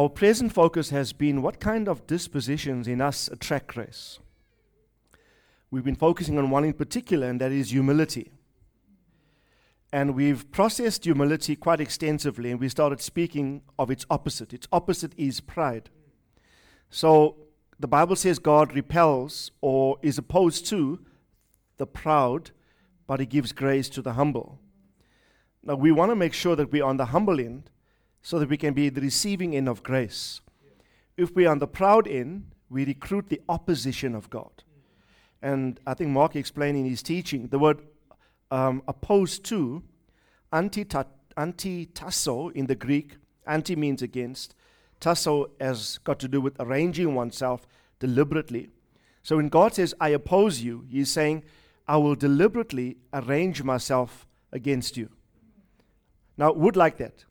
Our present focus has been what kind of dispositions in us attract grace. We've been focusing on one in particular, and that is humility. And we've processed humility quite extensively, and we started speaking of its opposite. Its opposite is pride. So the Bible says God repels or is opposed to the proud, but He gives grace to the humble. Now, we want to make sure that we're on the humble end so that we can be the receiving end of grace. If we're on the proud end, we recruit the opposition of God. And I think Mark explained in his teaching the word um, opposed to, anti-tasso in the Greek, anti means against, tasso has got to do with arranging oneself deliberately. So when God says, I oppose you, he's saying, I will deliberately arrange myself against you. Now, would like that.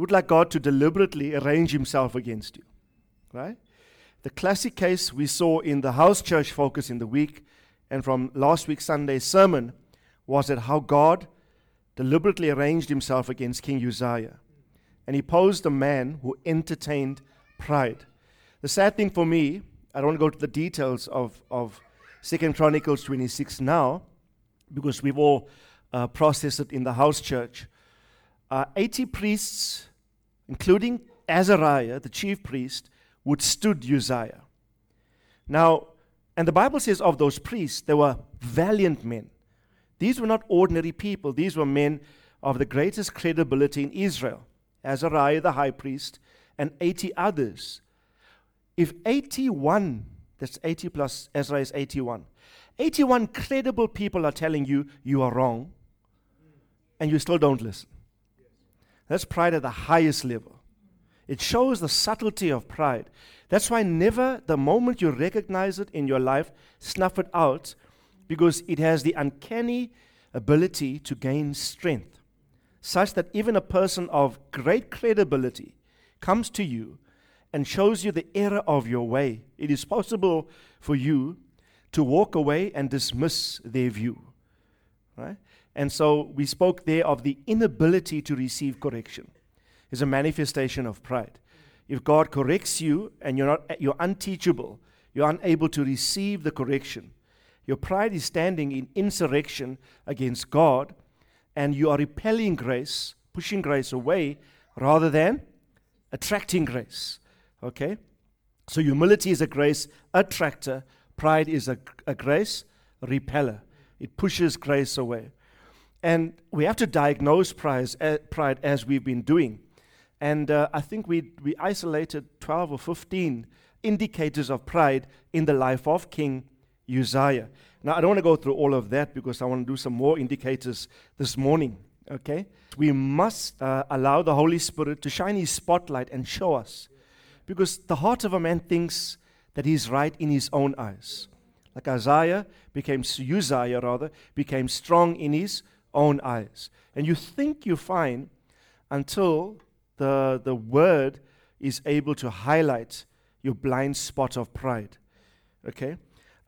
Would like God to deliberately arrange himself against you. Right? The classic case we saw in the house church focus in the week and from last week's Sunday sermon was that how God deliberately arranged himself against King Uzziah. And he posed a man who entertained pride. The sad thing for me, I don't want to go to the details of, of 2 Chronicles 26 now, because we've all uh, processed it in the house church. Uh, 80 priests, including Azariah, the chief priest, withstood Uzziah. Now, and the Bible says of those priests, they were valiant men. These were not ordinary people, these were men of the greatest credibility in Israel. Azariah the high priest and 80 others. If 81, that's 80 plus Azariah is 81, 81 credible people are telling you you are wrong, and you still don't listen. That's pride at the highest level. It shows the subtlety of pride. That's why never, the moment you recognize it in your life, snuff it out because it has the uncanny ability to gain strength, such that even a person of great credibility comes to you and shows you the error of your way. It is possible for you to walk away and dismiss their view. Right? And so we spoke there of the inability to receive correction is a manifestation of pride. If God corrects you and you're not you're unteachable, you're unable to receive the correction, your pride is standing in insurrection against God, and you are repelling grace, pushing grace away, rather than attracting grace. Okay? So humility is a grace attractor, pride is a, a grace repeller. It pushes grace away. And we have to diagnose pride, uh, pride as we've been doing. And uh, I think we, we isolated 12 or 15 indicators of pride in the life of King Uzziah. Now, I don't want to go through all of that because I want to do some more indicators this morning. Okay? We must uh, allow the Holy Spirit to shine his spotlight and show us. Because the heart of a man thinks that he's right in his own eyes. Like Isaiah became, Uzziah rather, became strong in his own eyes. And you think you're fine until the, the word is able to highlight your blind spot of pride. Okay?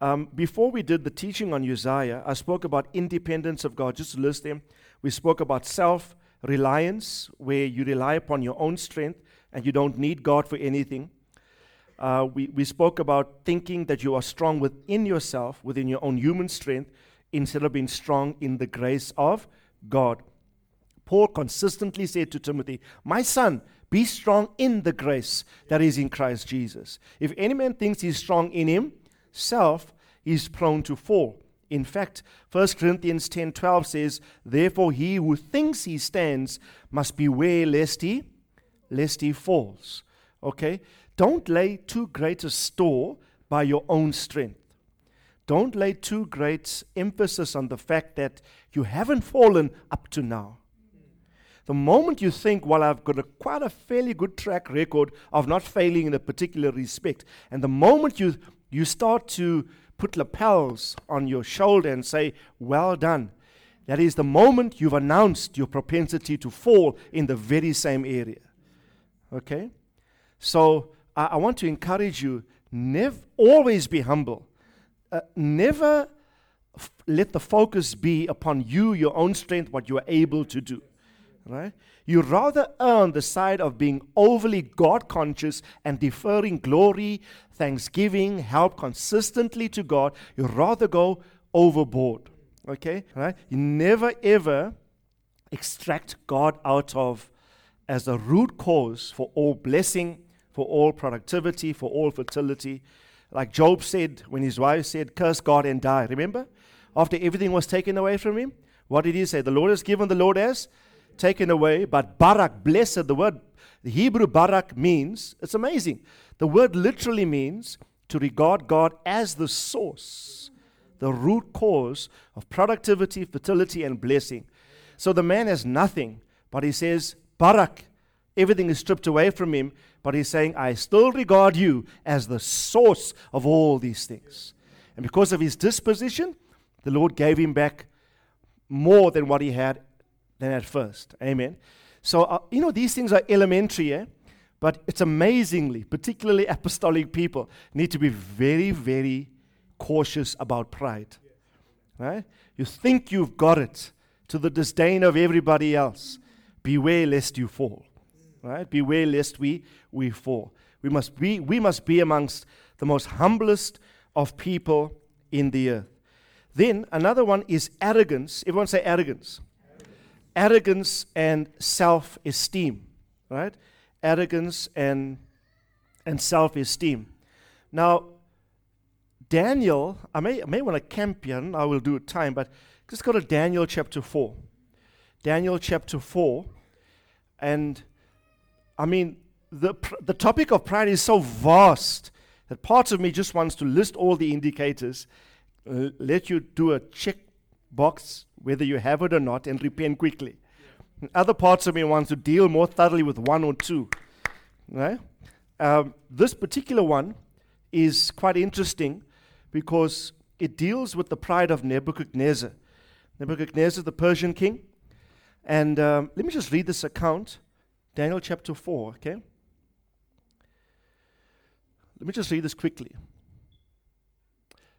Um, before we did the teaching on Uzziah, I spoke about independence of God. Just to list them, we spoke about self reliance, where you rely upon your own strength and you don't need God for anything. Uh, we, we spoke about thinking that you are strong within yourself, within your own human strength, instead of being strong in the grace of God. Paul consistently said to Timothy, My son, be strong in the grace that is in Christ Jesus. If any man thinks he's strong in himself, he's prone to fall. In fact, 1 Corinthians 10 12 says, Therefore he who thinks he stands must beware lest he lest he falls. Okay? Don't lay too great a store by your own strength. Don't lay too great emphasis on the fact that you haven't fallen up to now. The moment you think, well, I've got a, quite a fairly good track record of not failing in a particular respect, and the moment you, you start to put lapels on your shoulder and say, well done, that is the moment you've announced your propensity to fall in the very same area. Okay? So I, I want to encourage you never always be humble. Uh, never f- let the focus be upon you, your own strength, what you are able to do. Right? You rather err on the side of being overly God conscious and deferring glory, thanksgiving, help consistently to God. You rather go overboard. Okay? Right? You never ever extract God out of as the root cause for all blessing, for all productivity, for all fertility. Like Job said when his wife said, Curse God and die. Remember? After everything was taken away from him, what did he say? The Lord has given, the Lord has taken away. But Barak, blessed, the word, the Hebrew Barak means, it's amazing. The word literally means to regard God as the source, the root cause of productivity, fertility, and blessing. So the man has nothing, but he says, Barak, everything is stripped away from him, but he's saying, I still regard you as the source of all these things. And because of his disposition, the Lord gave him back more than what he had than at first. Amen. So, uh, you know, these things are elementary, eh? but it's amazingly, particularly apostolic people, need to be very, very cautious about pride. Right? You think you've got it to the disdain of everybody else. Beware lest you fall. Right? Beware lest we, we fall. We must, be, we must be amongst the most humblest of people in the earth. Then another one is arrogance. Everyone say arrogance. Arrogance, arrogance and self esteem. Right? Arrogance and, and self esteem. Now, Daniel, I may, I may want to camp I will do it time, but just go to Daniel chapter 4. Daniel chapter 4. And I mean, the, pr- the topic of pride is so vast that part of me just wants to list all the indicators, uh, let you do a check box whether you have it or not, and repent quickly. And other parts of me wants to deal more thoroughly with one or two. Right? Um, this particular one is quite interesting because it deals with the pride of Nebuchadnezzar. Nebuchadnezzar, the Persian king. And um, let me just read this account Daniel chapter 4, okay? Let me just read this quickly.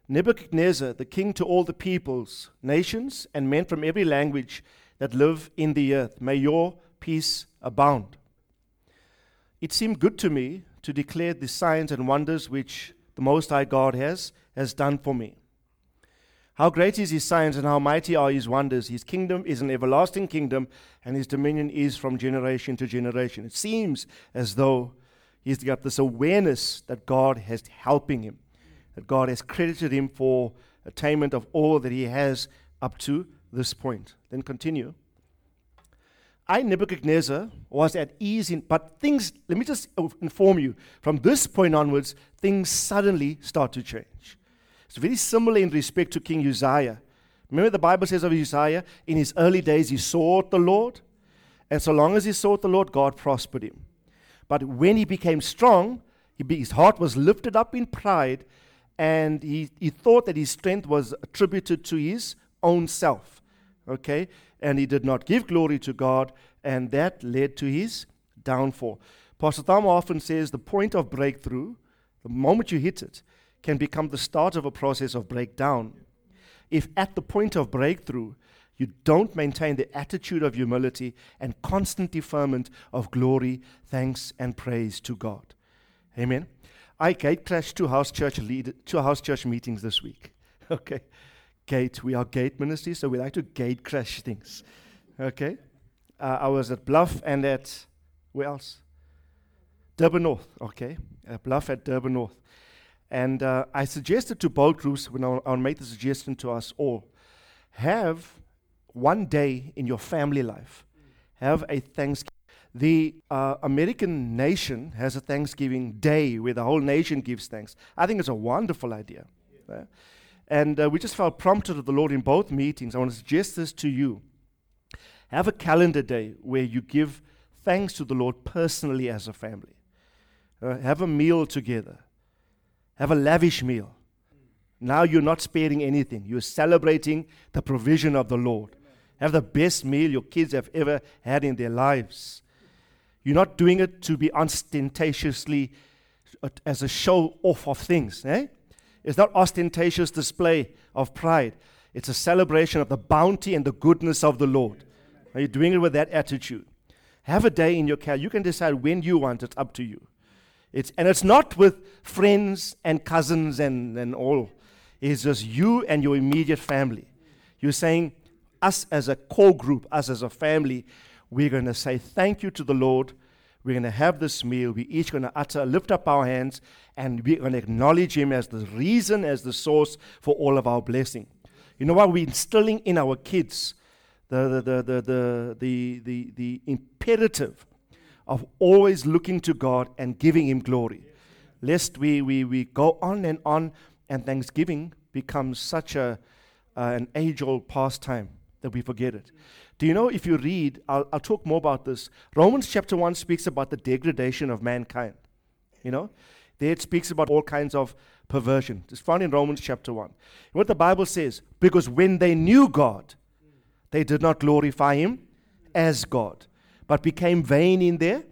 Nebuchadnezzar, the king to all the peoples, nations, and men from every language that live in the earth, may your peace abound. It seemed good to me to declare the signs and wonders which the Most High God has, has done for me. How great is his signs and how mighty are his wonders. His kingdom is an everlasting kingdom, and his dominion is from generation to generation. It seems as though he's got this awareness that God has helping him, that God has credited him for attainment of all that he has up to this point. Then continue. I, Nebuchadnezzar, was at ease in, but things, let me just inform you, from this point onwards, things suddenly start to change. It's very similar in respect to King Uzziah. Remember, the Bible says of Uzziah, in his early days, he sought the Lord. And so long as he sought the Lord, God prospered him. But when he became strong, his heart was lifted up in pride, and he, he thought that his strength was attributed to his own self. Okay? And he did not give glory to God, and that led to his downfall. Pastor Thom often says the point of breakthrough, the moment you hit it, can become the start of a process of breakdown. If at the point of breakthrough, you don't maintain the attitude of humility and constant deferment of glory, thanks, and praise to God. Amen. I gate crashed two house church lead, two house church meetings this week. Okay. Gate, we are gate ministry, so we like to gate crash things. Okay. Uh, I was at Bluff and at where else? Durban North. Okay. At Bluff at Durban North. And uh, I suggested to both groups, when I'll, I'll make the suggestion to us all, have one day in your family life, have a Thanksgiving. The uh, American nation has a Thanksgiving day where the whole nation gives thanks. I think it's a wonderful idea. Yeah. And uh, we just felt prompted of the Lord in both meetings. I want to suggest this to you. Have a calendar day where you give thanks to the Lord personally as a family. Uh, have a meal together. Have a lavish meal. Now you're not sparing anything. You're celebrating the provision of the Lord. Have the best meal your kids have ever had in their lives. You're not doing it to be ostentatiously uh, as a show off of things. Eh? It's not ostentatious display of pride. It's a celebration of the bounty and the goodness of the Lord. Are you doing it with that attitude? Have a day in your calendar. You can decide when you want it, up to you. It's, and it's not with friends and cousins and, and all. It's just you and your immediate family. You're saying, us as a core group, us as a family, we're going to say thank you to the Lord. We're going to have this meal. We're each going to utter, lift up our hands, and we're going to acknowledge Him as the reason, as the source for all of our blessing. You know what? We're instilling in our kids the, the, the, the, the, the, the, the imperative of always looking to God and giving Him glory. Lest we, we, we go on and on, and Thanksgiving becomes such a, uh, an age old pastime that we forget it. Do you know if you read, I'll, I'll talk more about this. Romans chapter 1 speaks about the degradation of mankind. You know, there it speaks about all kinds of perversion. It's found in Romans chapter 1. What the Bible says, because when they knew God, they did not glorify Him as God but became vain in their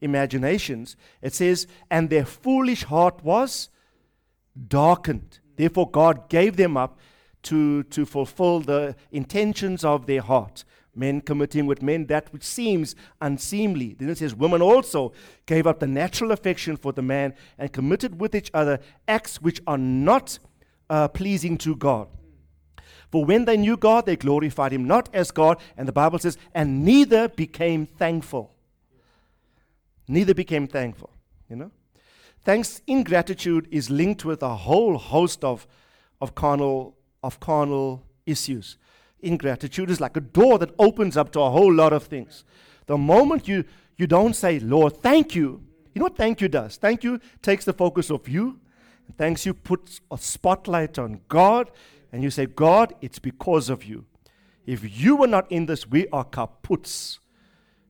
imaginations. It says, and their foolish heart was darkened. Therefore, God gave them up to, to fulfill the intentions of their heart. Men committing with men that which seems unseemly. Then it says, Women also gave up the natural affection for the man and committed with each other acts which are not uh, pleasing to God. For when they knew God, they glorified him not as God, and the Bible says, and neither became thankful. Neither became thankful, you know? Thanks ingratitude is linked with a whole host of, of carnal of carnal issues. Ingratitude is like a door that opens up to a whole lot of things. The moment you, you don't say, Lord, thank you, you know what thank you does? Thank you takes the focus of you. Thanks you puts a spotlight on God and you say, God, it's because of you. If you were not in this, we are kaputs.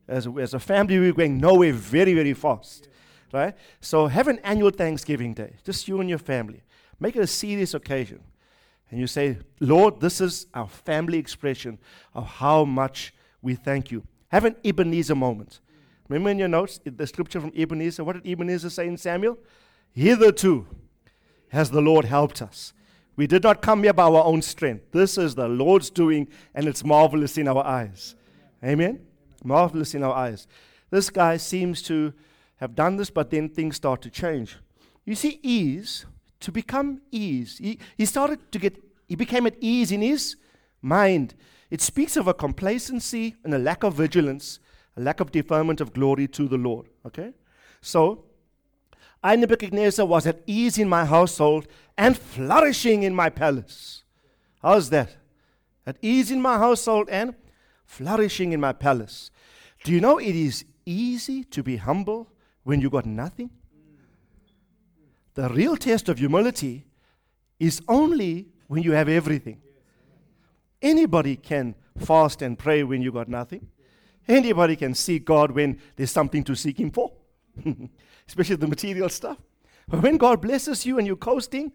As as a family, we're going nowhere very, very fast. Right? So have an annual Thanksgiving day, just you and your family. Make it a serious occasion. And you say, Lord, this is our family expression of how much we thank you. Have an Ebenezer moment. Remember in your notes the scripture from Ebenezer? What did Ebenezer say in Samuel? Hitherto has the Lord helped us. We did not come here by our own strength. This is the Lord's doing, and it's marvelous in our eyes. Amen? Marvelous in our eyes. This guy seems to have done this, but then things start to change. You see, ease, to become ease, he, he started to get, he became at ease in his mind. It speaks of a complacency and a lack of vigilance, a lack of deferment of glory to the Lord. Okay? So, I, Nebuchadnezzar, was at ease in my household and flourishing in my palace. How's that? At ease in my household and flourishing in my palace. Do you know it is easy to be humble when you got nothing? The real test of humility is only when you have everything. Anybody can fast and pray when you got nothing. Anybody can seek God when there's something to seek Him for. especially the material stuff. But when God blesses you and you're coasting,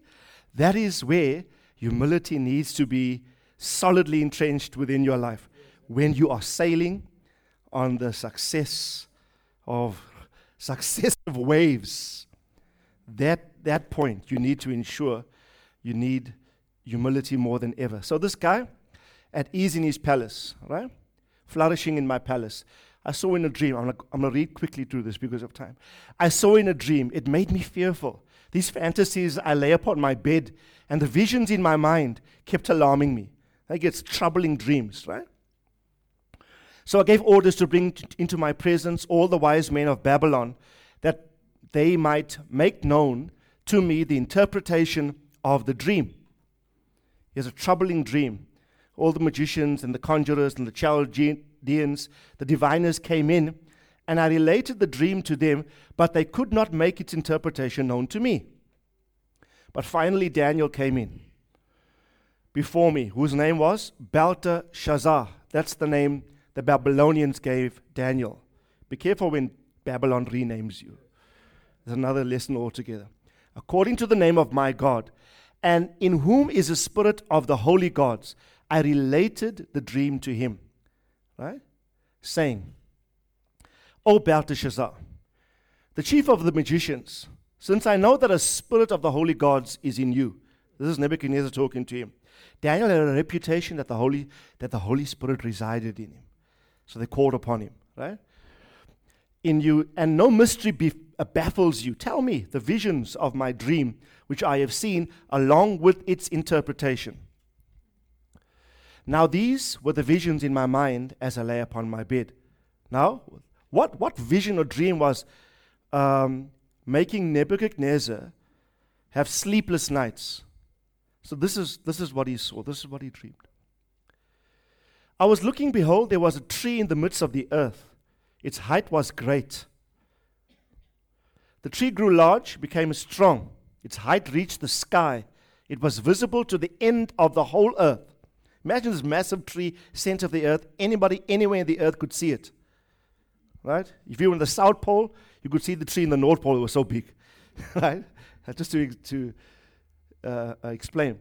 that is where humility needs to be solidly entrenched within your life. When you are sailing on the success of successive waves, that, that point you need to ensure you need humility more than ever. So this guy, at ease in his palace, right? Flourishing in my palace. I saw in a dream, I'm, I'm going to read quickly through this because of time. I saw in a dream, it made me fearful. These fantasies I lay upon my bed and the visions in my mind kept alarming me. I get troubling dreams, right? So I gave orders to bring t- into my presence all the wise men of Babylon that they might make known to me the interpretation of the dream. Has a troubling dream. All the magicians and the conjurers and the Chaldean, The diviners came in, and I related the dream to them, but they could not make its interpretation known to me. But finally, Daniel came in before me, whose name was Belteshazzar. That's the name the Babylonians gave Daniel. Be careful when Babylon renames you. There's another lesson altogether. According to the name of my God, and in whom is the spirit of the holy gods, I related the dream to him. Right? Saying, O Belteshazzar, the chief of the magicians, since I know that a spirit of the holy gods is in you. This is Nebuchadnezzar talking to him. Daniel had a reputation that the Holy, that the Holy Spirit resided in him. So they called upon him, right? In you, and no mystery be, uh, baffles you. Tell me the visions of my dream, which I have seen, along with its interpretation. Now, these were the visions in my mind as I lay upon my bed. Now, what, what vision or dream was um, making Nebuchadnezzar have sleepless nights? So, this is, this is what he saw, this is what he dreamed. I was looking, behold, there was a tree in the midst of the earth. Its height was great. The tree grew large, became strong. Its height reached the sky. It was visible to the end of the whole earth. Imagine this massive tree, center of the earth. Anybody, anywhere in the earth could see it. Right? If you were in the South Pole, you could see the tree in the North Pole. It was so big. right? Just to, to uh, uh, explain.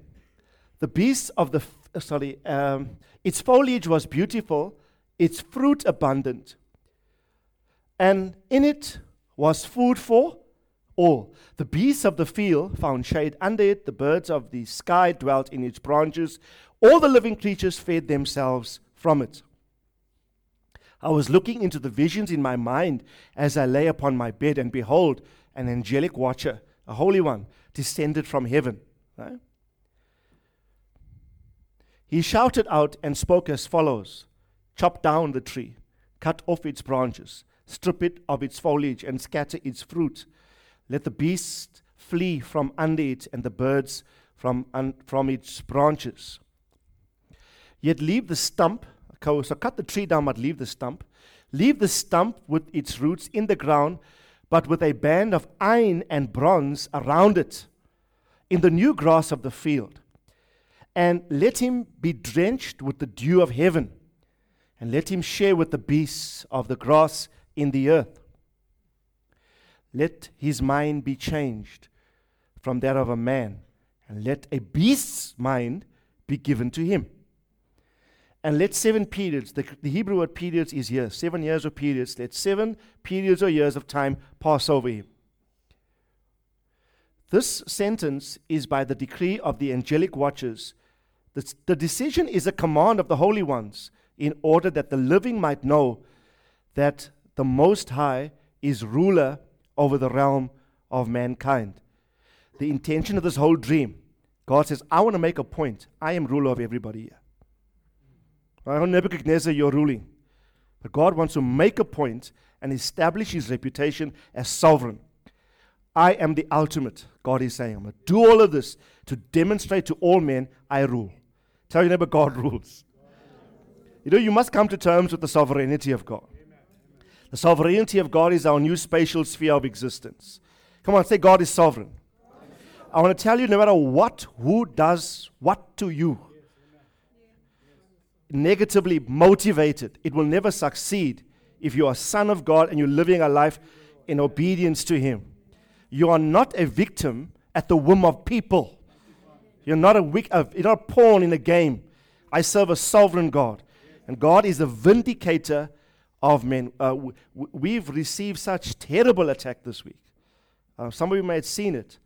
The beasts of the, f- uh, sorry, um, its foliage was beautiful, its fruit abundant, and in it was food for all. The beasts of the field found shade under it, the birds of the sky dwelt in its branches, all the living creatures fed themselves from it. I was looking into the visions in my mind as I lay upon my bed, and behold, an angelic watcher, a holy one, descended from heaven. Right? He shouted out and spoke as follows Chop down the tree, cut off its branches, strip it of its foliage, and scatter its fruit. Let the beasts flee from under it, and the birds from, un- from its branches. Yet leave the stump, so cut the tree down, but leave the stump. Leave the stump with its roots in the ground, but with a band of iron and bronze around it, in the new grass of the field. And let him be drenched with the dew of heaven, and let him share with the beasts of the grass in the earth. Let his mind be changed from that of a man, and let a beast's mind be given to him. And let seven periods, the, the Hebrew word periods is years, seven years or periods, let seven periods or years of time pass over him. This sentence is by the decree of the angelic watchers. The, the decision is a command of the holy ones in order that the living might know that the Most High is ruler over the realm of mankind. The intention of this whole dream, God says, I want to make a point. I am ruler of everybody here. I don't Nebuchadnezzar, you're ruling. But God wants to make a point and establish his reputation as sovereign. I am the ultimate, God is saying. I'm going to do all of this to demonstrate to all men I rule. Tell your neighbor, God rules. You know, you must come to terms with the sovereignty of God. The sovereignty of God is our new spatial sphere of existence. Come on, say, God is sovereign. I want to tell you no matter what, who does what to you, negatively motivated, it will never succeed if you are a son of God and you're living a life in obedience to Him. You are not a victim at the whim of people. You're not a, uh, you're not a pawn in a game. I serve a sovereign God. And God is the vindicator of men. Uh, we've received such terrible attack this week. Uh, some of you may have seen it.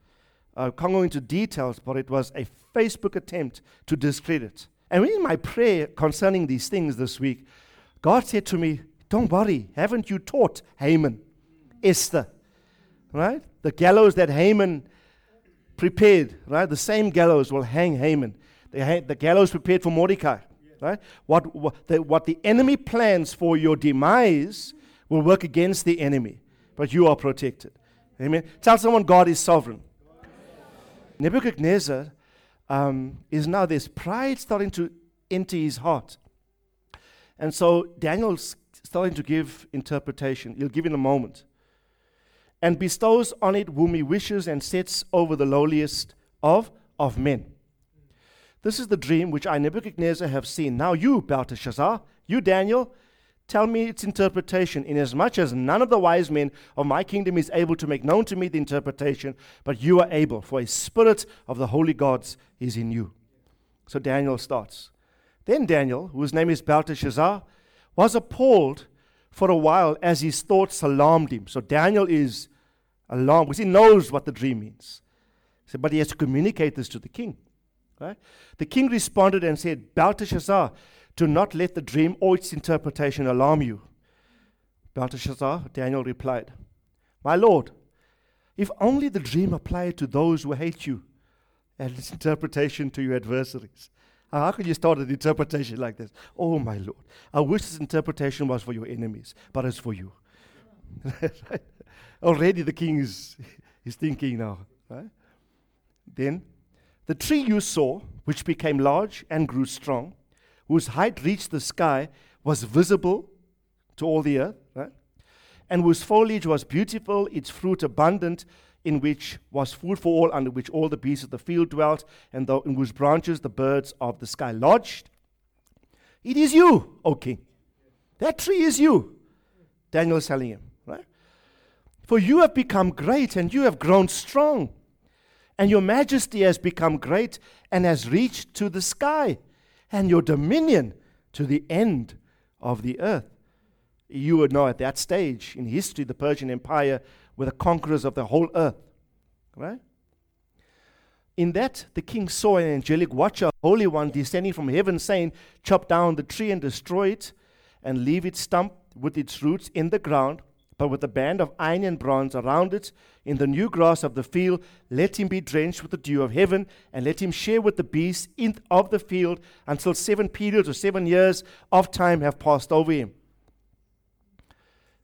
I can't go into details, but it was a Facebook attempt to discredit. And in my prayer concerning these things this week, God said to me, Don't worry, haven't you taught Haman, Esther? Right? The gallows that Haman prepared, right? The same gallows will hang Haman. The, ha- the gallows prepared for Mordecai, right? What, what, the, what the enemy plans for your demise will work against the enemy, but you are protected. Amen. Tell someone God is sovereign. Nebuchadnezzar um, is now there's pride starting to enter his heart. And so Daniel's starting to give interpretation. He'll give in a moment. And bestows on it whom he wishes and sets over the lowliest of, of men. This is the dream which I, Nebuchadnezzar, have seen. Now you, Belteshazzar, you, Daniel, Tell me its interpretation, inasmuch as none of the wise men of my kingdom is able to make known to me the interpretation, but you are able, for a spirit of the holy gods is in you. So Daniel starts. Then Daniel, whose name is Belteshazzar, was appalled for a while as his thoughts alarmed him. So Daniel is alarmed because he knows what the dream means. So, but he has to communicate this to the king. Right? The king responded and said, Belteshazzar, do not let the dream or its interpretation alarm you. Belteshazzar, Daniel replied, My lord, if only the dream applied to those who hate you and its interpretation to your adversaries. How can you start an interpretation like this? Oh, my Lord. I wish this interpretation was for your enemies, but it's for you. Already the king is, is thinking now. Right? Then, the tree you saw, which became large and grew strong, whose height reached the sky, was visible to all the earth, right? And whose foliage was beautiful, its fruit abundant, in which was food for all, under which all the beasts of the field dwelt, and the, in whose branches the birds of the sky lodged. It is you, O king. That tree is you. Daniel is telling him, right? For you have become great and you have grown strong, and your majesty has become great and has reached to the sky, and your dominion to the end of the earth. You would know at that stage in history, the Persian Empire were the conquerors of the whole earth. Right? In that, the king saw an angelic watcher, Holy One, descending from heaven, saying, Chop down the tree and destroy it, and leave its stump with its roots in the ground, but with a band of iron and bronze around it, in the new grass of the field, let him be drenched with the dew of heaven, and let him share with the beasts in, of the field until seven periods or seven years of time have passed over him.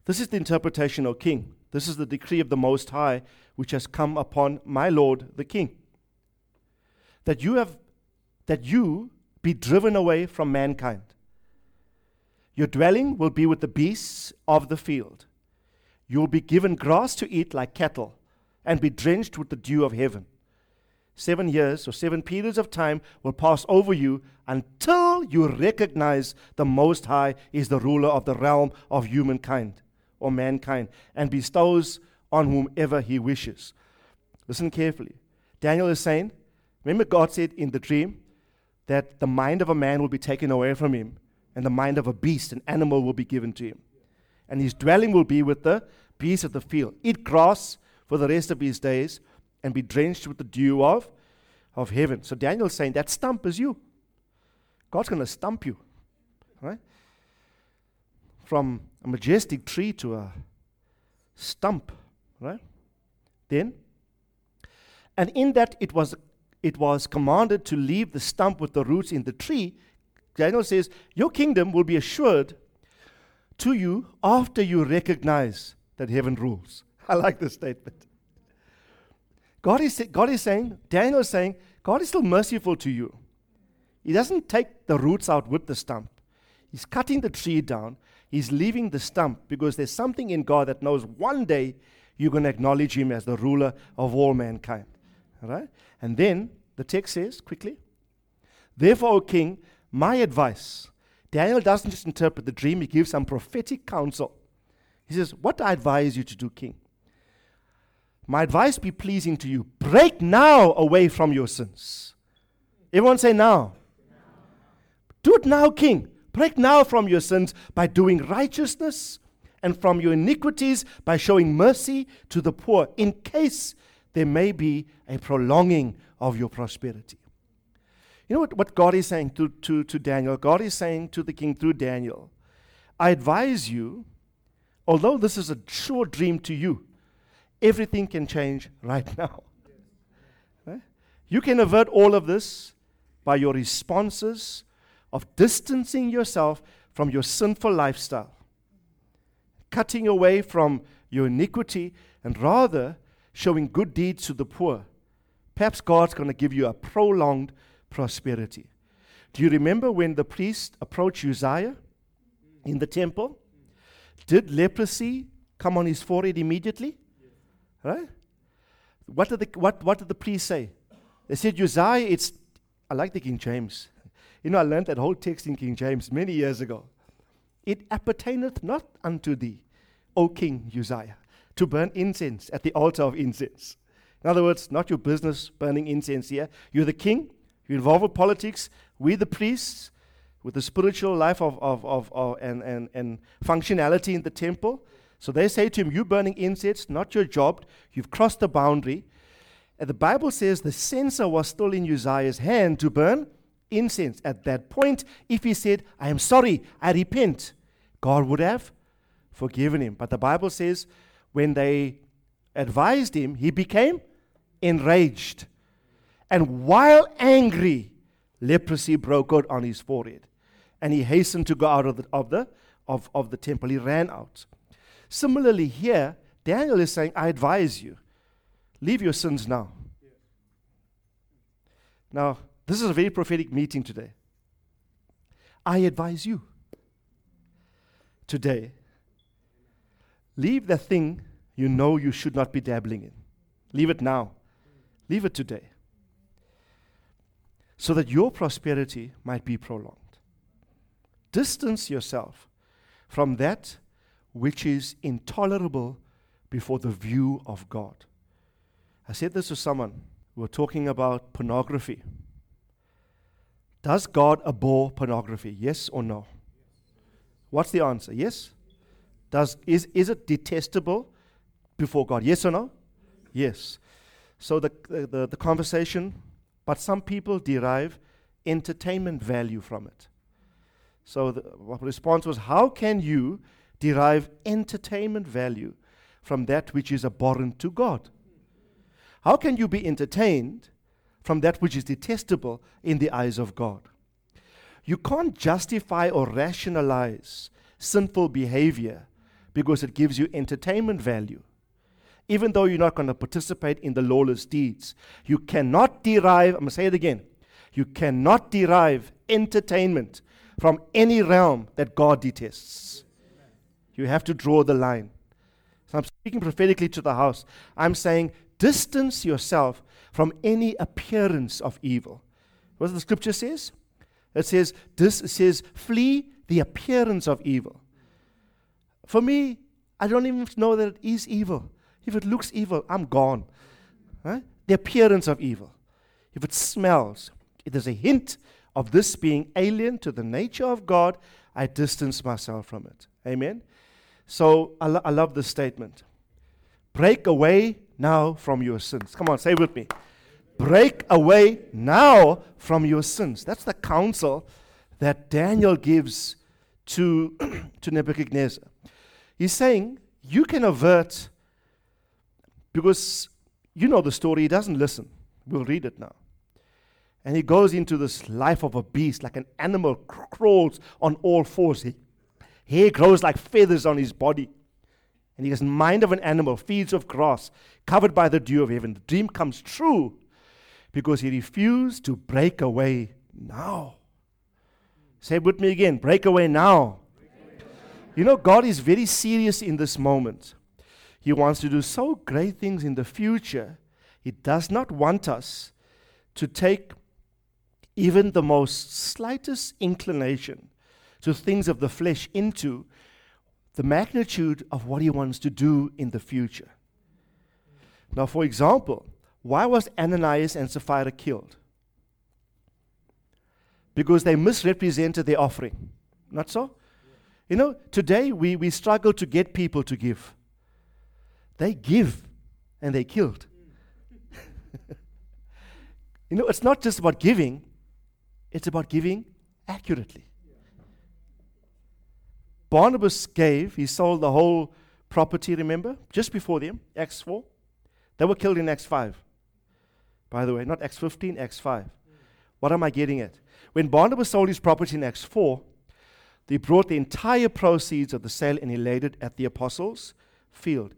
This is the interpretation, O king. This is the decree of the Most High, which has come upon my Lord the King. That you have that you be driven away from mankind. Your dwelling will be with the beasts of the field. You will be given grass to eat like cattle, and be drenched with the dew of heaven. Seven years or seven periods of time will pass over you until you recognize the Most High is the ruler of the realm of humankind or mankind and bestows on whomever he wishes. Listen carefully. Daniel is saying, remember, God said in the dream that the mind of a man will be taken away from him, and the mind of a beast, an animal, will be given to him. And his dwelling will be with the beasts of the field. Eat grass for the rest of his days and be drenched with the dew of, of heaven. So Daniel's saying that stump is you. God's going to stump you. Right? From a majestic tree to a stump, right? Then, and in that it was it was commanded to leave the stump with the roots in the tree. Daniel says, Your kingdom will be assured to you after you recognize that heaven rules. I like this statement. God is, God is saying, Daniel is saying, God is still merciful to you. He doesn't take the roots out with the stump. He's cutting the tree down He's leaving the stump because there's something in God that knows one day you're going to acknowledge Him as the ruler of all mankind. All right? And then the text says, quickly, Therefore, O king, my advice. Daniel doesn't just interpret the dream, he gives some prophetic counsel. He says, What I advise you to do, king? My advice be pleasing to you. Break now away from your sins. Everyone say now. Do it now, king. Break now from your sins by doing righteousness, and from your iniquities by showing mercy to the poor, in case there may be a prolonging of your prosperity. You know what, what God is saying to, to, to Daniel? God is saying to the king through Daniel, I advise you, although this is a short dream to you, everything can change right now. Right? Eh? You can avert all of this by your responses of distancing yourself from your sinful lifestyle, cutting away from your iniquity, and rather showing good deeds to the poor. Perhaps God's going to give you a prolonged prosperity. Do you remember when the priest approached Uzziah in the temple? Did leprosy come on his forehead immediately? Right? What did the, what, what did the priest say? They said, Uzziah, it's, I like the King James. You know, I learned that whole text in King James many years ago. It appertaineth not unto thee, O King Uzziah, to burn incense at the altar of incense. In other words, not your business burning incense here. You're the king, you're involved with politics, we the priests, with the spiritual life of, of, of, of and, and, and functionality in the temple. So they say to him, You're burning incense, not your job. You've crossed the boundary. And the Bible says the censer was still in Uzziah's hand to burn incense. At that point, if he said, I am sorry, I repent, God would have forgiven him. But the Bible says when they advised him, he became enraged. And while angry, leprosy broke out on his forehead. And he hastened to go out of the, of the, of, of the temple. He ran out. Similarly, here, Daniel is saying, I advise you, leave your sins now. Now, this is a very prophetic meeting today. I advise you today, leave the thing you know you should not be dabbling in. Leave it now. Leave it today. So that your prosperity might be prolonged. Distance yourself from that which is intolerable before the view of God. I said this to someone. We were talking about pornography. Does God abhor pornography? Yes or no? What's the answer? Yes? Does, is, is it detestable before God? Yes or no? Yes. So the, the, the conversation, but some people derive entertainment value from it. So the response was, How can you derive entertainment value from that which is abhorrent to God? How can you be entertained from that which is detestable in the eyes of God? You can't justify or rationalize sinful behavior because it gives you entertainment value. Even though you're not going to participate in the lawless deeds, you cannot derive, I'm going to say it again, you cannot derive entertainment from any realm that God detests. You have to draw the line. So I'm speaking prophetically to the house. I'm saying distance yourself from any appearance of evil. What does the scripture says? It says, this it says, flee the appearance of evil. For me, I don't even know that it is evil. If it looks evil, I'm gone. The appearance of evil. If it smells, if there's a hint of this being alien to the nature of God, I distance myself from it. Amen? So I, lo- I love this statement. Break away now from your sins. Come on, say with me. Break away now from your sins. That's the counsel that Daniel gives to, to Nebuchadnezzar. He's saying, You can avert, because you know the story, he doesn't listen. We'll read it now. And he goes into this life of a beast, like an animal crawls on all fours. He, hair grows like feathers on his body. And he has mind of an animal, feeds of grass, covered by the dew of heaven. The dream comes true because he refused to break away now. Say with me again break away now. You know, God is very serious in this moment. He wants to do so great things in the future. He does not want us to take even the most slightest inclination to things of the flesh into the magnitude of what he wants to do in the future. Now, for example, why was Ananias and Sapphira killed? Because they misrepresented their offering. Not so? You know, today we, we struggle to get people to give. They give and they killed. you know, it's not just about giving, it's about giving accurately. Barnabas gave, he sold the whole property, remember? Just before them, Acts 4. They were killed in Acts 5. By the way, not Acts 15, Acts 5. What am I getting at? When Barnabas sold his property in Acts 4, they brought the entire proceeds of the sale and he laid it at the apostles' field.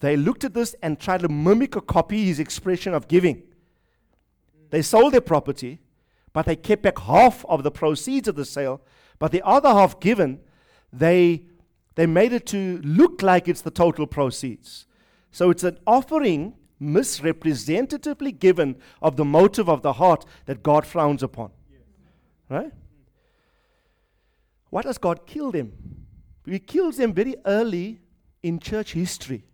They looked at this and tried to mimic or copy his expression of giving. They sold their property, but they kept back half of the proceeds of the sale, but the other half given they, they made it to look like it's the total proceeds. So it's an offering misrepresentatively given of the motive of the heart that God frowns upon. Right? Why does God kill them? He kills them very early in church history.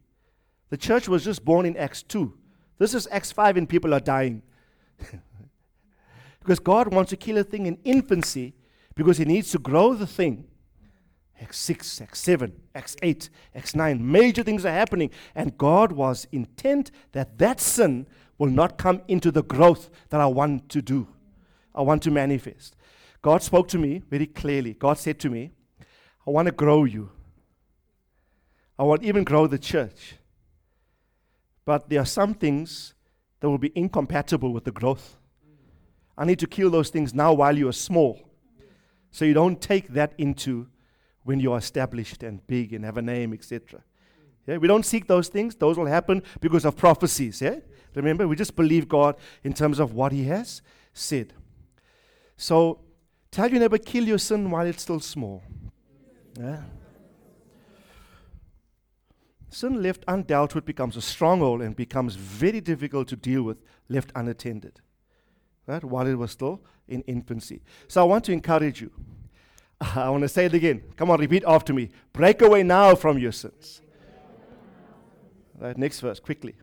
The church was just born in Acts 2. This is Acts 5 and people are dying. because God wants to kill a thing in infancy because He needs to grow the thing. Acts 6, Acts 7, Acts 8, Acts 9. Major things are happening. And God was intent that that sin will not come into the growth that I want to do, I want to manifest. God spoke to me very clearly. God said to me, I want to grow you. I want even grow the church. But there are some things that will be incompatible with the growth. I need to kill those things now while you are small. So you don't take that into when you are established and big and have a name, etc. Yeah, we don't seek those things. Those will happen because of prophecies. Yeah? Remember, we just believe God in terms of what He has said. So tell your neighbor, kill your sin while it's still small. Yeah? Sin left undealt with becomes a stronghold and becomes very difficult to deal with left unattended. Right? While it was still in infancy. So I want to encourage you. I want to say it again. Come on, repeat after me. Break away now from your sins. Right, next verse, quickly.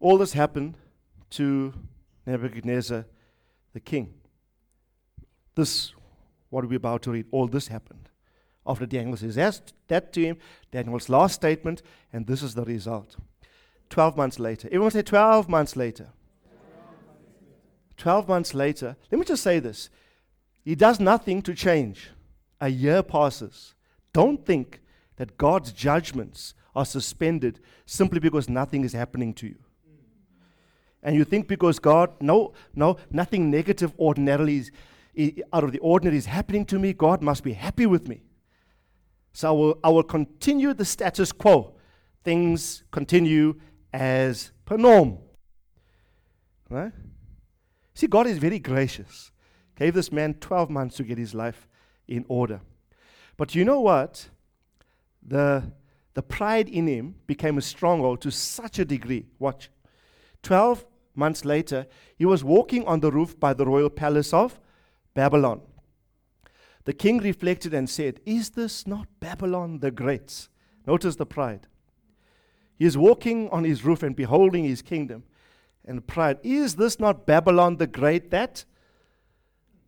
All this happened to Nebuchadnezzar the king. This, what are we're about to read, all this happened after Daniel says asked that to him, Daniel's last statement, and this is the result. 12 months later. Everyone say 12 months later. 12 months later. Let me just say this. He does nothing to change. A year passes. Don't think that God's judgments are suspended simply because nothing is happening to you. And you think because God, no, no, nothing negative ordinarily is, out of the ordinary is happening to me, God must be happy with me. So I will, I will continue the status quo. Things continue as per norm. Right? See, God is very gracious. Gave this man 12 months to get his life in order. But you know what? The, the pride in him became a stronghold to such a degree. Watch. 12 months later, he was walking on the roof by the royal palace of Babylon. The king reflected and said, Is this not Babylon the Great? Notice the pride. He is walking on his roof and beholding his kingdom. And pride, is this not Babylon the Great that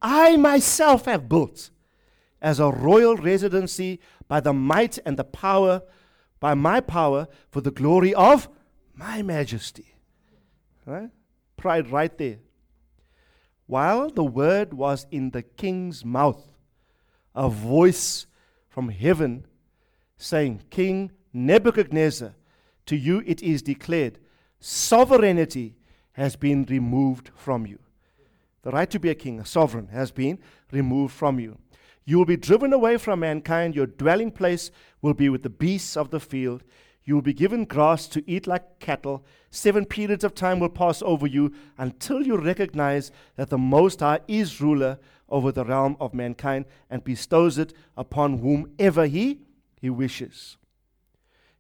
I myself have built as a royal residency by the might and the power, by my power, for the glory of my majesty? Right? Pride right there. While the word was in the king's mouth, a voice from heaven saying, King Nebuchadnezzar, to you it is declared, sovereignty has been removed from you. The right to be a king, a sovereign, has been removed from you. You will be driven away from mankind. Your dwelling place will be with the beasts of the field. You will be given grass to eat like cattle. Seven periods of time will pass over you until you recognize that the Most High is ruler over the realm of mankind and bestows it upon whomever he, he wishes.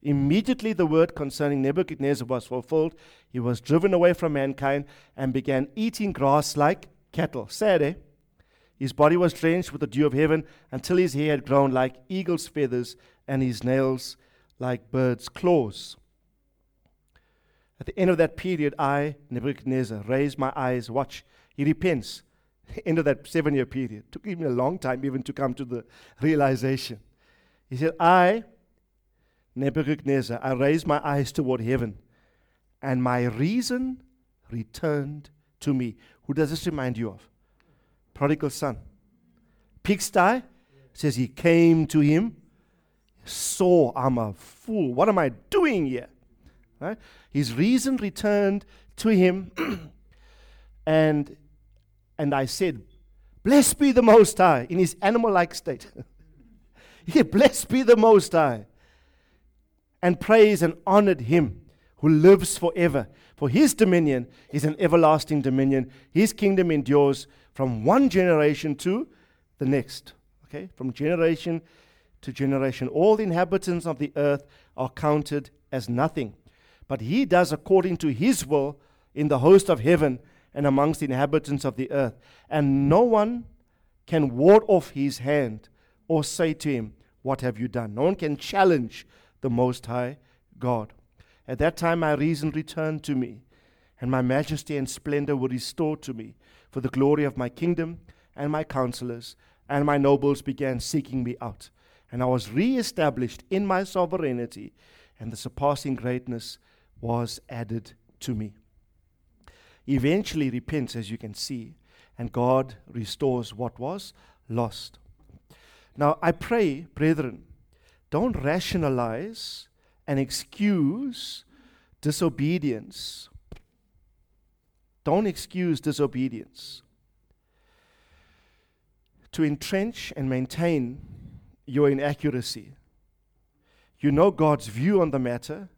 Immediately the word concerning Nebuchadnezzar was fulfilled. He was driven away from mankind and began eating grass like cattle. Sad, eh? His body was drenched with the dew of heaven until his hair had grown like eagle's feathers and his nails like bird's claws. At the end of that period, I, Nebuchadnezzar, raised my eyes. Watch, he repents. End of that seven year period. Took him a long time even to come to the realization. He said, I, Nebuchadnezzar, I raised my eyes toward heaven, and my reason returned to me. Who does this remind you of? Prodigal son. Pigsty says he came to him saw I'm a fool. What am I doing here? Right? His reason returned to him, and and I said, Blessed be the Most High in his animal like state. yeah, blessed be the Most High. And praised and honored him who lives forever. For his dominion is an everlasting dominion. His kingdom endures from one generation to the next. Okay? From generation to generation. All the inhabitants of the earth are counted as nothing. But he does according to his will in the host of heaven and amongst the inhabitants of the earth. And no one can ward off his hand or say to him, What have you done? No one can challenge the Most High God. At that time, my reason returned to me, and my majesty and splendor were restored to me for the glory of my kingdom and my counselors, and my nobles began seeking me out. And I was re established in my sovereignty, and the surpassing greatness was added to me. Eventually repents, as you can see, and God restores what was lost. Now, I pray, brethren, don't rationalize and excuse disobedience. Don't excuse disobedience. To entrench and maintain your inaccuracy. You know God's view on the matter,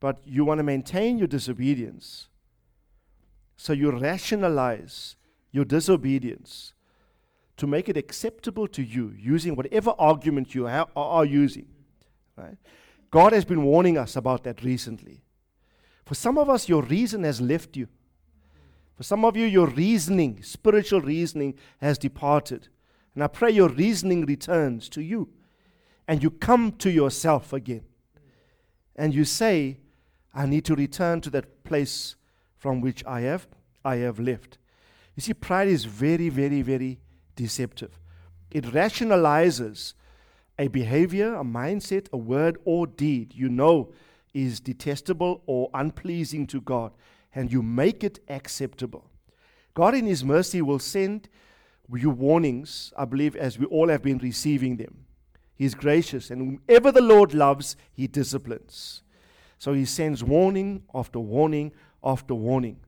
but you want to maintain your disobedience. So you rationalize your disobedience to make it acceptable to you using whatever argument you ha- are using. Right? God has been warning us about that recently. For some of us, your reason has left you. For some of you, your reasoning, spiritual reasoning, has departed. And I pray your reasoning returns to you. And you come to yourself again. And you say, I need to return to that place from which I have, I have left. You see, pride is very, very, very deceptive. It rationalizes a behavior, a mindset, a word, or deed you know is detestable or unpleasing to God, and you make it acceptable. God, in His mercy, will send you warnings, I believe, as we all have been receiving them. He is gracious, and whomever the Lord loves, He disciplines. So He sends warning after warning after warning.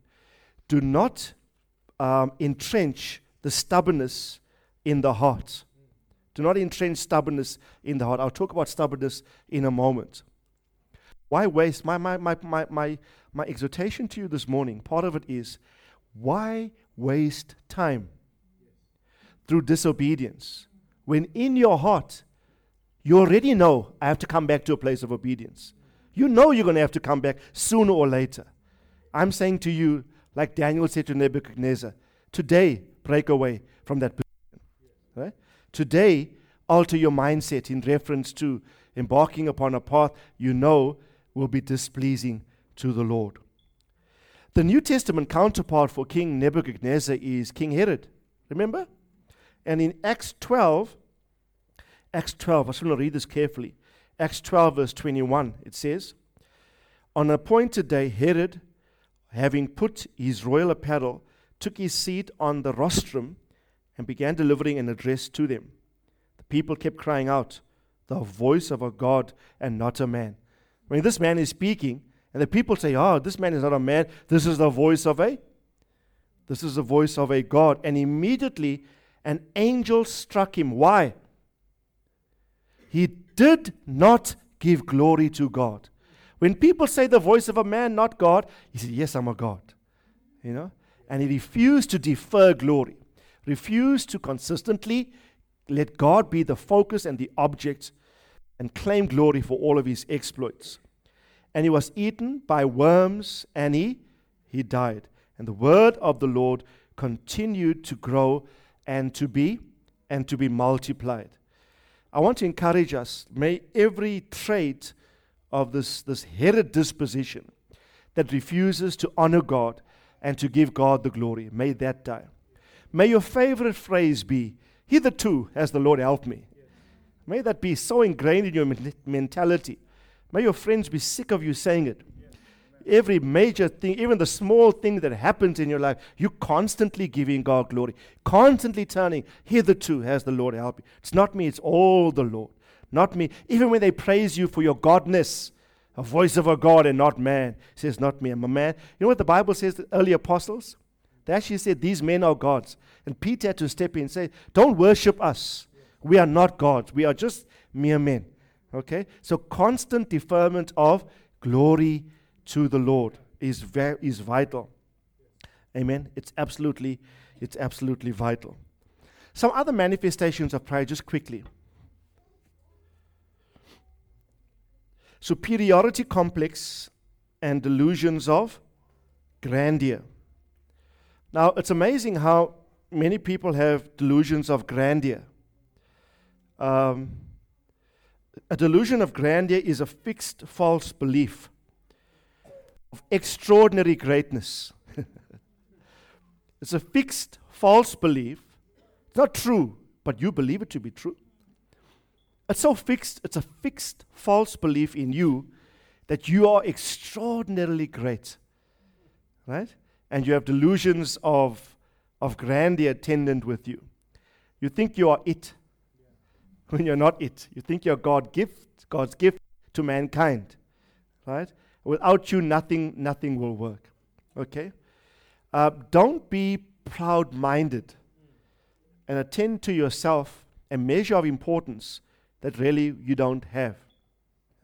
Do not um, entrench the stubbornness in the heart. Do not entrench stubbornness in the heart. I'll talk about stubbornness in a moment. Why waste? My, my, my, my, my, my exhortation to you this morning, part of it is why waste time through disobedience when in your heart you already know I have to come back to a place of obedience? You know you're going to have to come back sooner or later. I'm saying to you, like Daniel said to Nebuchadnezzar, today break away from that position. Right? Today, alter your mindset in reference to embarking upon a path you know will be displeasing to the Lord. The New Testament counterpart for King Nebuchadnezzar is King Herod. Remember? And in Acts 12, Acts 12, I just want to read this carefully. Acts 12, verse 21, it says, On an appointed day, Herod, having put his royal apparel, took his seat on the rostrum and began delivering an address to them. The people kept crying out, The voice of a God and not a man. I mean, this man is speaking, and the people say, Oh, this man is not a man. This is the voice of a this is the voice of a God. And immediately an angel struck him. Why? He did not give glory to God. When people say the voice of a man, not God, he said, Yes, I'm a God. You know? And he refused to defer glory, refused to consistently let God be the focus and the object and claim glory for all of his exploits. And he was eaten by worms and he, he died. And the word of the Lord continued to grow and to be and to be multiplied. I want to encourage us, may every trait of this, this Herod disposition that refuses to honor God and to give God the glory. May that die. May your favorite phrase be, Hitherto has the Lord helped me. May that be so ingrained in your mentality. May your friends be sick of you saying it. Every major thing, even the small thing that happens in your life, you constantly giving God glory, constantly turning, hitherto has the Lord helped me. It's not me, it's all the Lord. Not me. Even when they praise you for your godness, a voice of a God and not man. Says, Not me, I'm a man. You know what the Bible says, the early apostles? They actually said, These men are gods. And Peter had to step in and say, Don't worship us. We are not gods. We are just mere men. Okay? So constant deferment of glory to the Lord is, very, is vital. Amen. It's absolutely, it's absolutely vital. Some other manifestations of prayer, just quickly. Superiority complex, and delusions of grandeur. Now, it's amazing how many people have delusions of grandeur. Um, a delusion of grandeur is a fixed false belief of extraordinary greatness. it's a fixed false belief. It's not true, but you believe it to be true. It's so fixed, it's a fixed false belief in you that you are extraordinarily great. Right? And you have delusions of, of grandeur attendant with you. You think you are it when you're not it. You think you're God gift, God's gift to mankind. Right? Without you, nothing, nothing will work. Okay? Uh, don't be proud minded and attend to yourself a measure of importance that really you don't have.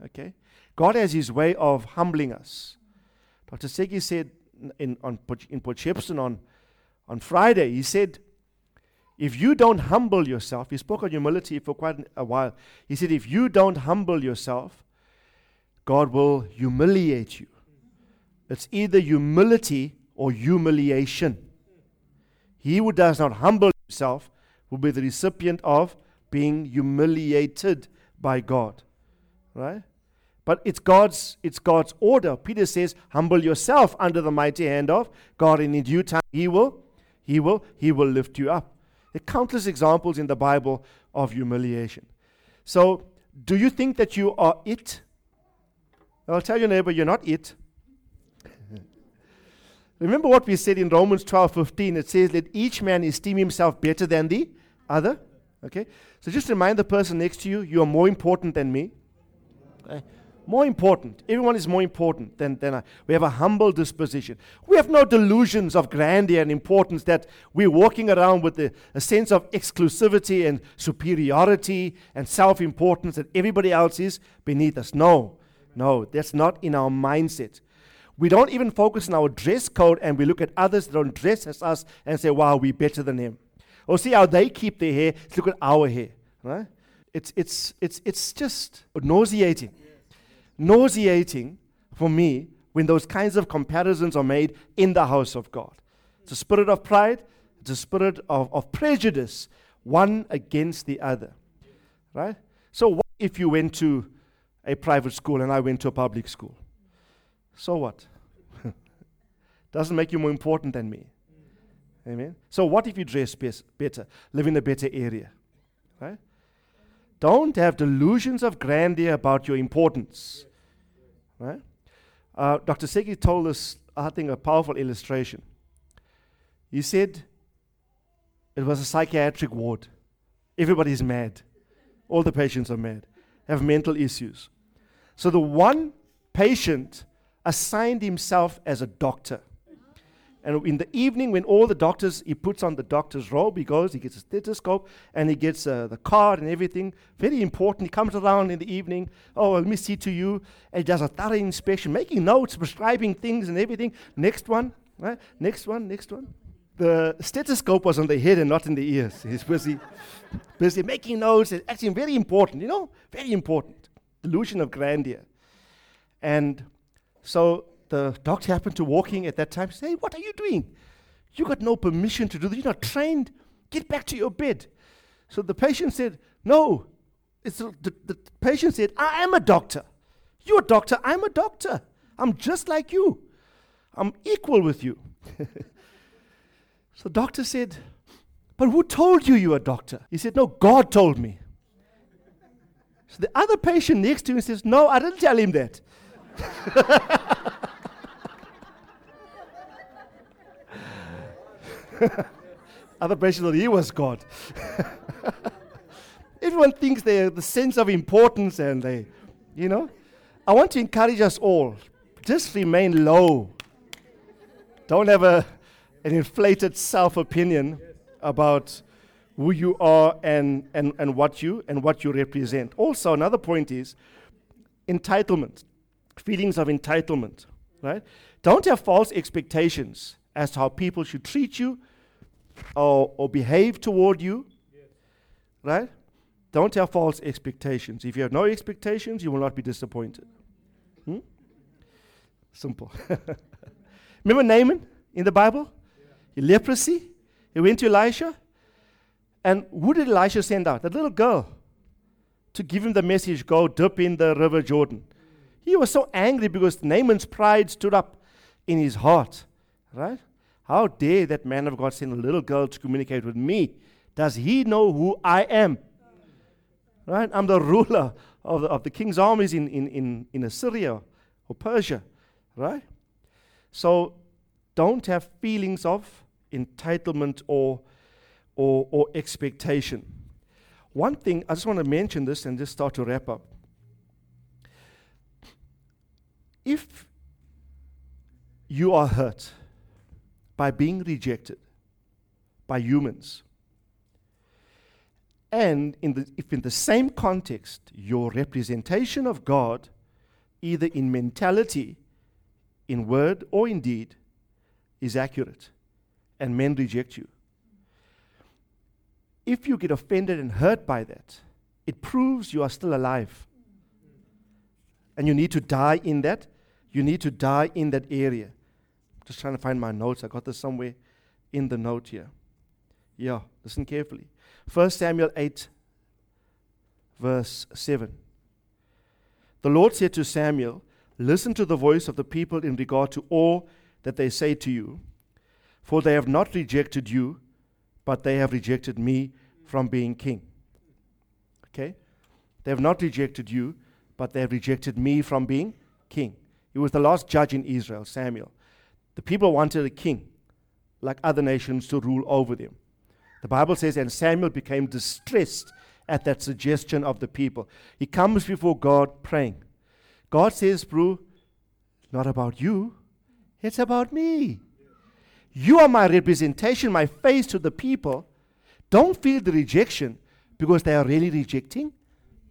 Okay? God has His way of humbling us. Dr. Segi said in, on, in Port Shepstone on, on Friday, he said, if you don't humble yourself, he spoke on humility for quite a while. He said, if you don't humble yourself, God will humiliate you. It's either humility or humiliation. He who does not humble himself will be the recipient of being humiliated by God. Right? But it's God's, it's God's order. Peter says, humble yourself under the mighty hand of God, and in due time he will, he will, he will lift you up. There are countless examples in the Bible of humiliation. So, do you think that you are it? I'll tell your neighbor, you're not it. Remember what we said in Romans 12 15? It says, Let each man esteem himself better than the other. Okay? So just remind the person next to you, you are more important than me. Okay? More important. Everyone is more important than, than I. We have a humble disposition. We have no delusions of grandeur and importance that we're walking around with a, a sense of exclusivity and superiority and self importance that everybody else is beneath us. No, no, that's not in our mindset. We don't even focus on our dress code and we look at others that don't dress as us and say, wow, we're better than them. Or see how they keep their hair. Let's look at our hair. Right? It's, it's, it's, it's just nauseating. Nauseating for me when those kinds of comparisons are made in the house of God. It's a spirit of pride, it's a spirit of, of prejudice, one against the other. Right? So, what if you went to a private school and I went to a public school? So what? Doesn't make you more important than me. Amen. So what if you dress better, live in a better area? Right? Don't have delusions of grandeur about your importance. Right? Uh, Dr. Segi told us, I think, a powerful illustration. He said it was a psychiatric ward. Everybody's mad. All the patients are mad, have mental issues. So the one patient assigned himself as a doctor. And in the evening, when all the doctors, he puts on the doctor's robe, he goes, he gets a stethoscope, and he gets uh, the card and everything. Very important. He comes around in the evening. Oh, let me see to you. And he does a thorough inspection, making notes, prescribing things and everything. Next one, right? Next one, next one. The stethoscope was on the head and not in the ears. He's busy, busy making notes and acting very important, you know? Very important. Illusion of grandeur. And so the doctor happened to walking at that time. Say, what are you doing? You got no permission to do this. You're not trained. Get back to your bed. So the patient said, no. It's the, the, patient said, I am a doctor. You're a doctor. I'm a doctor. I'm just like you. I'm equal with you. so the doctor said, but who told you you were a doctor? He said, no, God told me. So the other patient next to him says, no, I didn't tell him that. Other patients thought he was God. Everyone thinks they the sense of importance and they, you know. I want to encourage us all. Just remain low. Don't have a, an inflated self opinion about who you are and, and, and what you and what you represent. Also, another point is entitlement, feelings of entitlement. Right? Don't have false expectations as to how people should treat you or, or behave toward you. Right? Don't have false expectations. If you have no expectations, you will not be disappointed. Hmm? Simple. Remember Naaman in the Bible? Yeah. Leprosy. He went to Elisha. And who did Elisha send out? That little girl. to give him the message go dip in the river Jordan. He was so angry because Naaman's pride stood up in his heart. Right? How dare that man of God send a little girl to communicate with me? Does he know who I am? Right? I'm the ruler of the, of the king's armies in, in, in, in Assyria or Persia. Right? So don't have feelings of entitlement or, or, or expectation. One thing, I just want to mention this and just start to wrap up. If you are hurt by being rejected by humans, and in the, if in the same context your representation of God, either in mentality, in word, or in deed, is accurate, and men reject you, if you get offended and hurt by that, it proves you are still alive. And you need to die in that. You need to die in that area. Just trying to find my notes. I got this somewhere in the note here. Yeah, listen carefully. 1 Samuel 8, verse 7. The Lord said to Samuel, Listen to the voice of the people in regard to all that they say to you, for they have not rejected you but they have rejected me from being king. Okay? They have not rejected you, but they have rejected me from being king. He was the last judge in Israel, Samuel. The people wanted a king, like other nations, to rule over them. The Bible says, and Samuel became distressed at that suggestion of the people. He comes before God praying. God says, Bro, not about you, it's about me. You are my representation, my face to the people. Don't feel the rejection because they are really rejecting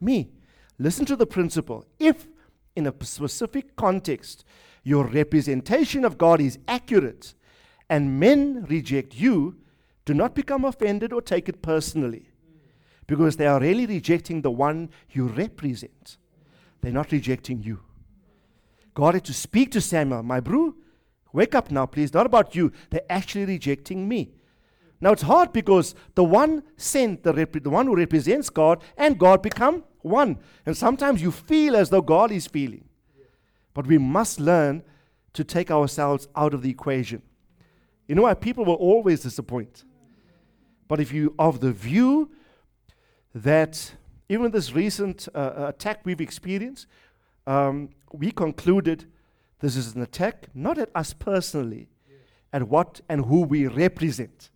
me. Listen to the principle. If in a specific context your representation of God is accurate and men reject you, do not become offended or take it personally because they are really rejecting the one you represent. They're not rejecting you. God had to speak to Samuel, my bro, Wake up now, please. Not about you. They're actually rejecting me. Now it's hard because the one sent, the, rep- the one who represents God and God become one. And sometimes you feel as though God is feeling. But we must learn to take ourselves out of the equation. You know why? People will always disappoint. But if you of the view that even this recent uh, uh attack we've experienced, um, we concluded this is an attack not at us personally, at what and who we represent.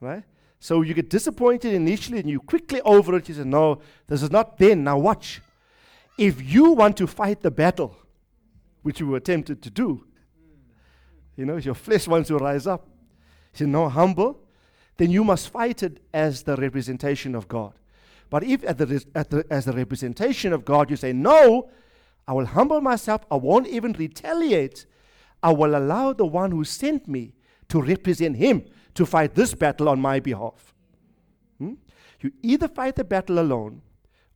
Right? So you get disappointed initially and you quickly over it. You say, No, this is not then. Now watch. If you want to fight the battle, which you were tempted to do, you know, if your flesh wants to rise up. You know, humble, then you must fight it as the representation of God. But if at the, at the, as the representation of God you say, No, I will humble myself. I won't even retaliate. I will allow the one who sent me to represent him to fight this battle on my behalf. Hmm? You either fight the battle alone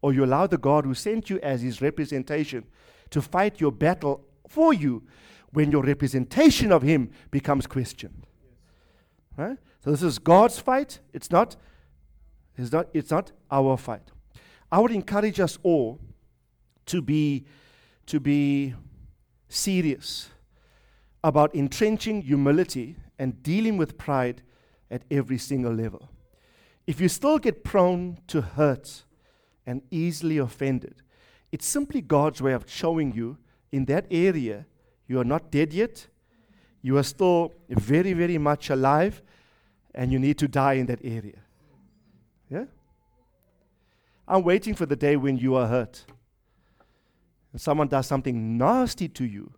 or you allow the God who sent you as his representation to fight your battle for you when your representation of him becomes questioned. Right? So this is God's fight. It's not, it's not, it's not our fight. I would encourage us all to be to be serious about entrenching humility and dealing with pride at every single level. If you still get prone to hurt and easily offended, it's simply God's way of showing you in that area you are not dead yet, you are still very, very much alive, and you need to die in that area. Yeah? I'm waiting for the day when you are hurt and someone does something nasty to you,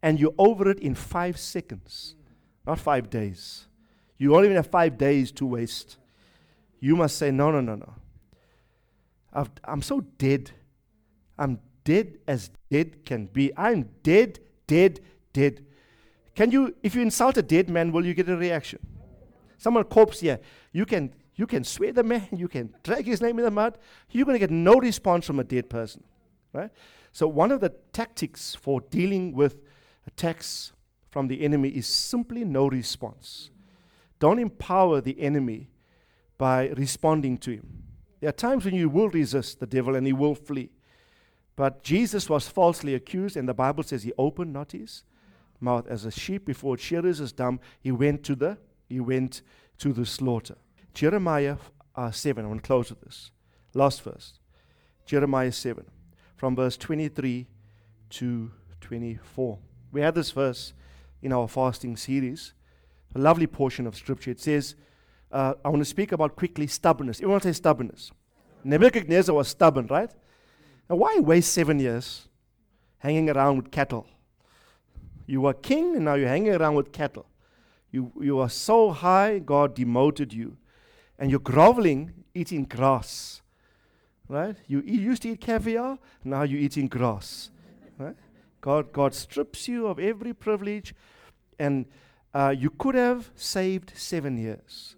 and you're over it in five seconds, not five days. You don't even have five days to waste. You must say, No, no, no, no. i am so dead. I'm dead as dead can be. I'm dead, dead, dead. Can you, if you insult a dead man, will you get a reaction? Someone corpse here, you can, you can swear the man, you can drag his name in the mud. You're going to get no response from a dead person, right? So, one of the tactics for dealing with attacks from the enemy is simply no response. Don't empower the enemy by responding to him. There are times when you will resist the devil and he will flee. But Jesus was falsely accused, and the Bible says he opened not his mouth as a sheep before its shearers is dumb. He went to the he went to the slaughter. Jeremiah uh, seven. I want to close with this. Last verse. Jeremiah seven, from verse twenty-three to twenty-four. We had this verse in our fasting series. A lovely portion of scripture. It says, uh, I want to speak about quickly stubbornness. Everyone say stubbornness. Nebuchadnezzar was stubborn, right? Now, why waste seven years hanging around with cattle? You were king and now you're hanging around with cattle. You, you are so high, God demoted you. And you're groveling, eating grass. Right? You, you used to eat caviar, now you're eating grass. Right? God, God strips you of every privilege, and uh, you could have saved seven years.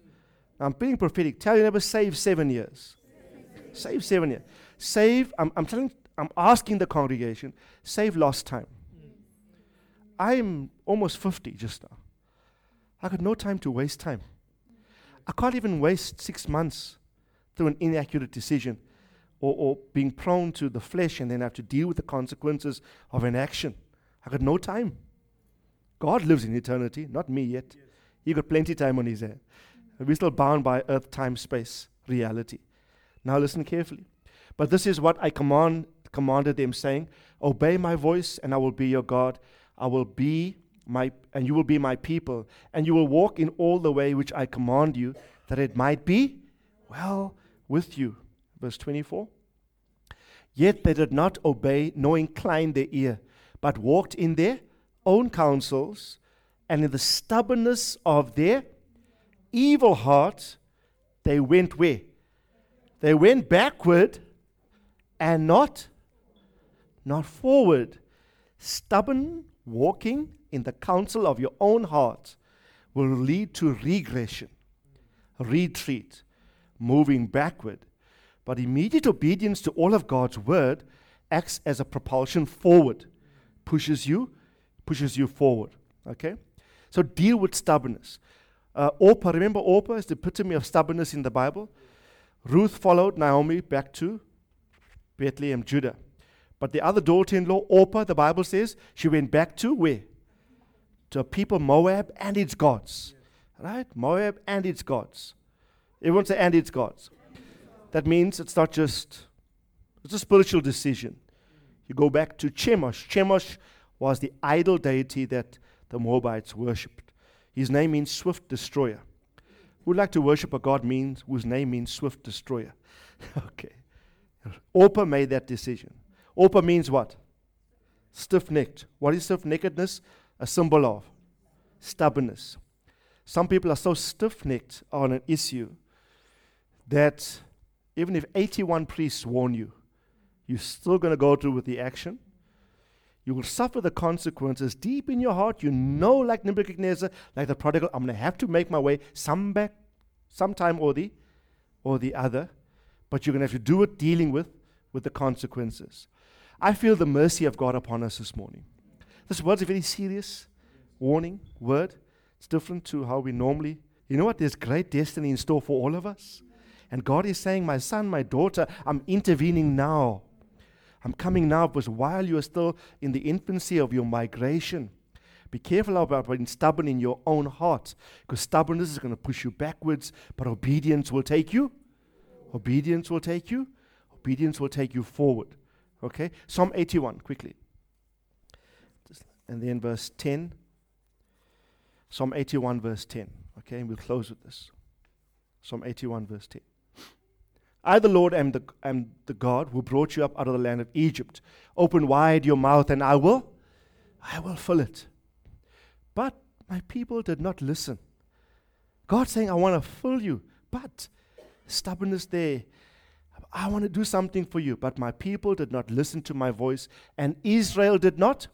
I'm being prophetic. Tell you never save seven years. Save seven years. Save, I'm, I'm telling, I'm asking the congregation, save lost time. I'm almost 50 just now. I got no time to waste time. I can't even waste six months through an inaccurate decision or, or being prone to the flesh and then have to deal with the consequences of an action. I got no time. God lives in eternity, not me yet. Yes. He got plenty time on his hand. We're still bound by earth, time, space, reality. Now listen carefully. But this is what I command commanded them, saying, Obey my voice, and I will be your God. I will be my and you will be my people, and you will walk in all the way which I command you, that it might be well with you. Verse 24. Yet they did not obey nor incline their ear, but walked in their own counsels, and in the stubbornness of their evil heart, they went where? They went backward and not not forward. Stubborn walking in the counsel of your own heart will lead to regression, retreat, moving backward. But immediate obedience to all of God's word acts as a propulsion forward, pushes you, pushes you forward. Okay? So deal with stubbornness. Uh, Orpah, remember Orpah is the epitome of stubbornness in the Bible? Ruth followed Naomi back to Bethlehem, Judah. But the other daughter in law, Orpah, the Bible says, she went back to where? To a people, Moab and its gods. Right? Moab and its gods. Everyone say, and its gods. That means it's not just, it's a spiritual decision. You go back to Chemosh. Chemosh was the idol deity that the Moabites worshipped. His name means swift destroyer. Who'd like to worship a God means whose name means swift destroyer? okay. Orpah made that decision. Orpah means what? Stiff necked. What is stiff neckedness? A symbol of stubbornness. Some people are so stiff necked on an issue that even if 81 priests warn you, you're still going to go through with the action. You will suffer the consequences deep in your heart. You know, like Nebuchadnezzar, like the prodigal, I'm going to have to make my way some back, sometime or the, or the other. But you're going to have to do it dealing with, with the consequences. I feel the mercy of God upon us this morning. This word's a very serious warning word. It's different to how we normally. You know what? There's great destiny in store for all of us. And God is saying, My son, my daughter, I'm intervening now. I'm coming now because while you are still in the infancy of your migration, be careful about being stubborn in your own heart because stubbornness is going to push you backwards, but obedience will take you. Obedience will take you. Obedience will take you forward. Okay? Psalm 81, quickly. And then verse 10. Psalm 81, verse 10. Okay, and we'll close with this. Psalm 81, verse 10. I, the Lord, am the, am the God who brought you up out of the land of Egypt. Open wide your mouth, and I will, I will fill it. But my people did not listen. God saying, I want to fill you, but stubbornness there. I want to do something for you, but my people did not listen to my voice, and Israel did not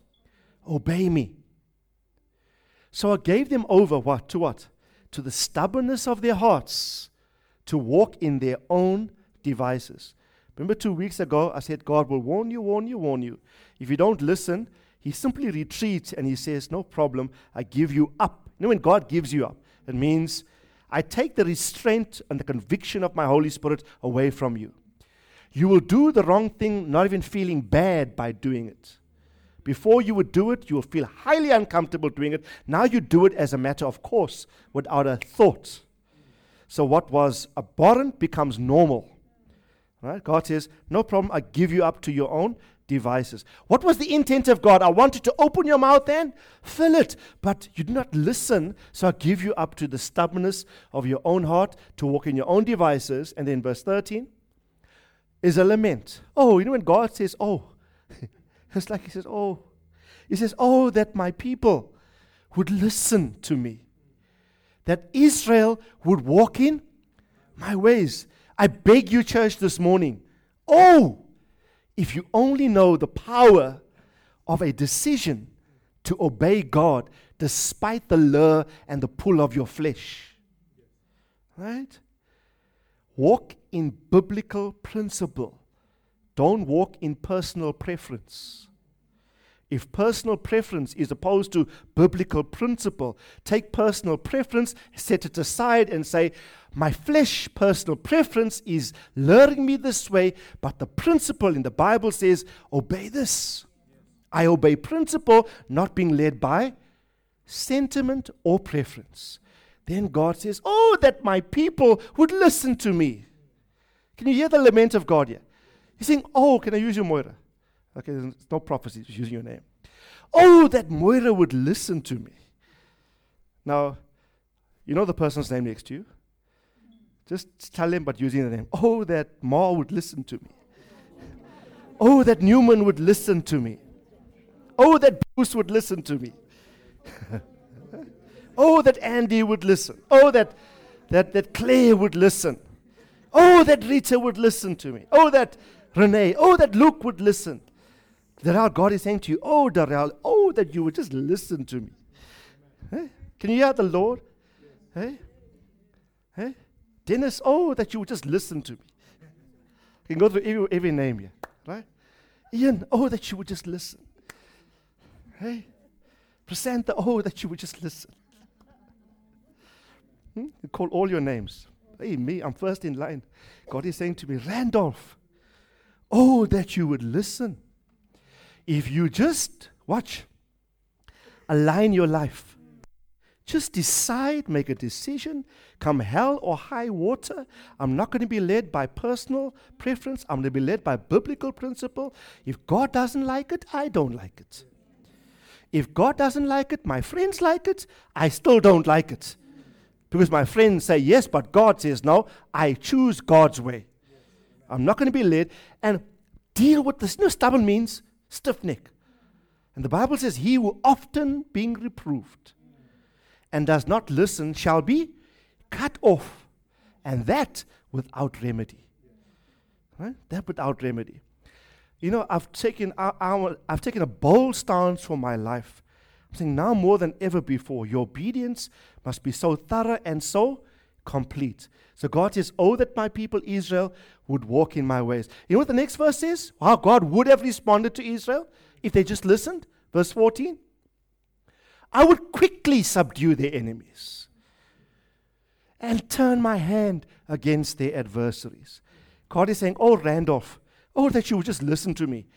obey me. So I gave them over what to what? To the stubbornness of their hearts, to walk in their own devices. Remember two weeks ago, I said, God will warn you, warn you, warn you. If you don't listen, He simply retreats and He says, No problem, I give you up. You know, when God gives you up, it means I take the restraint and the conviction of my Holy Spirit away from you. You will do the wrong thing, not even feeling bad by doing it. Before you would do it, you will feel highly uncomfortable doing it. Now you do it as a matter of course, without a thought. So what was abhorrent becomes normal. Right? God says, No problem, I give you up to your own devices. What was the intent of God? I wanted to open your mouth and fill it, but you do not listen, so I give you up to the stubbornness of your own heart to walk in your own devices. And then verse 13 is a lament. Oh, you know when God says, Oh, it's like He says, Oh, He says, Oh, that my people would listen to me, that Israel would walk in my ways. I beg you, church, this morning. Oh, if you only know the power of a decision to obey God despite the lure and the pull of your flesh. Right? Walk in biblical principle. Don't walk in personal preference. If personal preference is opposed to biblical principle, take personal preference, set it aside, and say, My flesh, personal preference, is luring me this way, but the principle in the Bible says, Obey this. I obey principle, not being led by sentiment or preference. Then God says, Oh, that my people would listen to me. Can you hear the lament of God here? He's saying, Oh, can I use your Moira? Okay, it's no prophecy, just using your name. Oh, that Moira would listen to me. Now, you know the person's name next to you? Just tell him, but using the name. Oh, that Ma would listen to me. oh, that Newman would listen to me. Oh, that Bruce would listen to me. oh, that Andy would listen. Oh, that, that, that Claire would listen. Oh, that Rita would listen to me. Oh, that Renee. Oh, that Luke would listen. Darrell, God is saying to you, Oh, Darrell, oh, that you would just listen to me. Hey? Can you hear the Lord? Hey? Hey? Dennis, oh, that you would just listen to me. You can go through every, every name here, right? Ian, oh, that you would just listen. Hey? Presenta, oh, that you would just listen. Hmm? You call all your names. Hey, me, I'm first in line. God is saying to me, Randolph, oh, that you would listen. If you just, watch, align your life, just decide, make a decision, come hell or high water. I'm not going to be led by personal preference. I'm going to be led by biblical principle. If God doesn't like it, I don't like it. If God doesn't like it, my friends like it, I still don't like it. Because my friends say yes, but God says no. I choose God's way. I'm not going to be led and deal with this. You know, stubborn means stiff neck. And the Bible says, He who often being reproved and does not listen shall be cut off, and that without remedy. Right? That without remedy. You know, I've taken, our, I've taken a bold stance for my life. I'm saying now more than ever before, your obedience must be so thorough and so complete. So God says, Oh, that my people Israel would walk in my ways. You know what the next verse says? How God would have responded to Israel if they just listened. Verse 14 I would quickly subdue their enemies and turn my hand against their adversaries. God is saying, Oh, Randolph, oh, that you would just listen to me.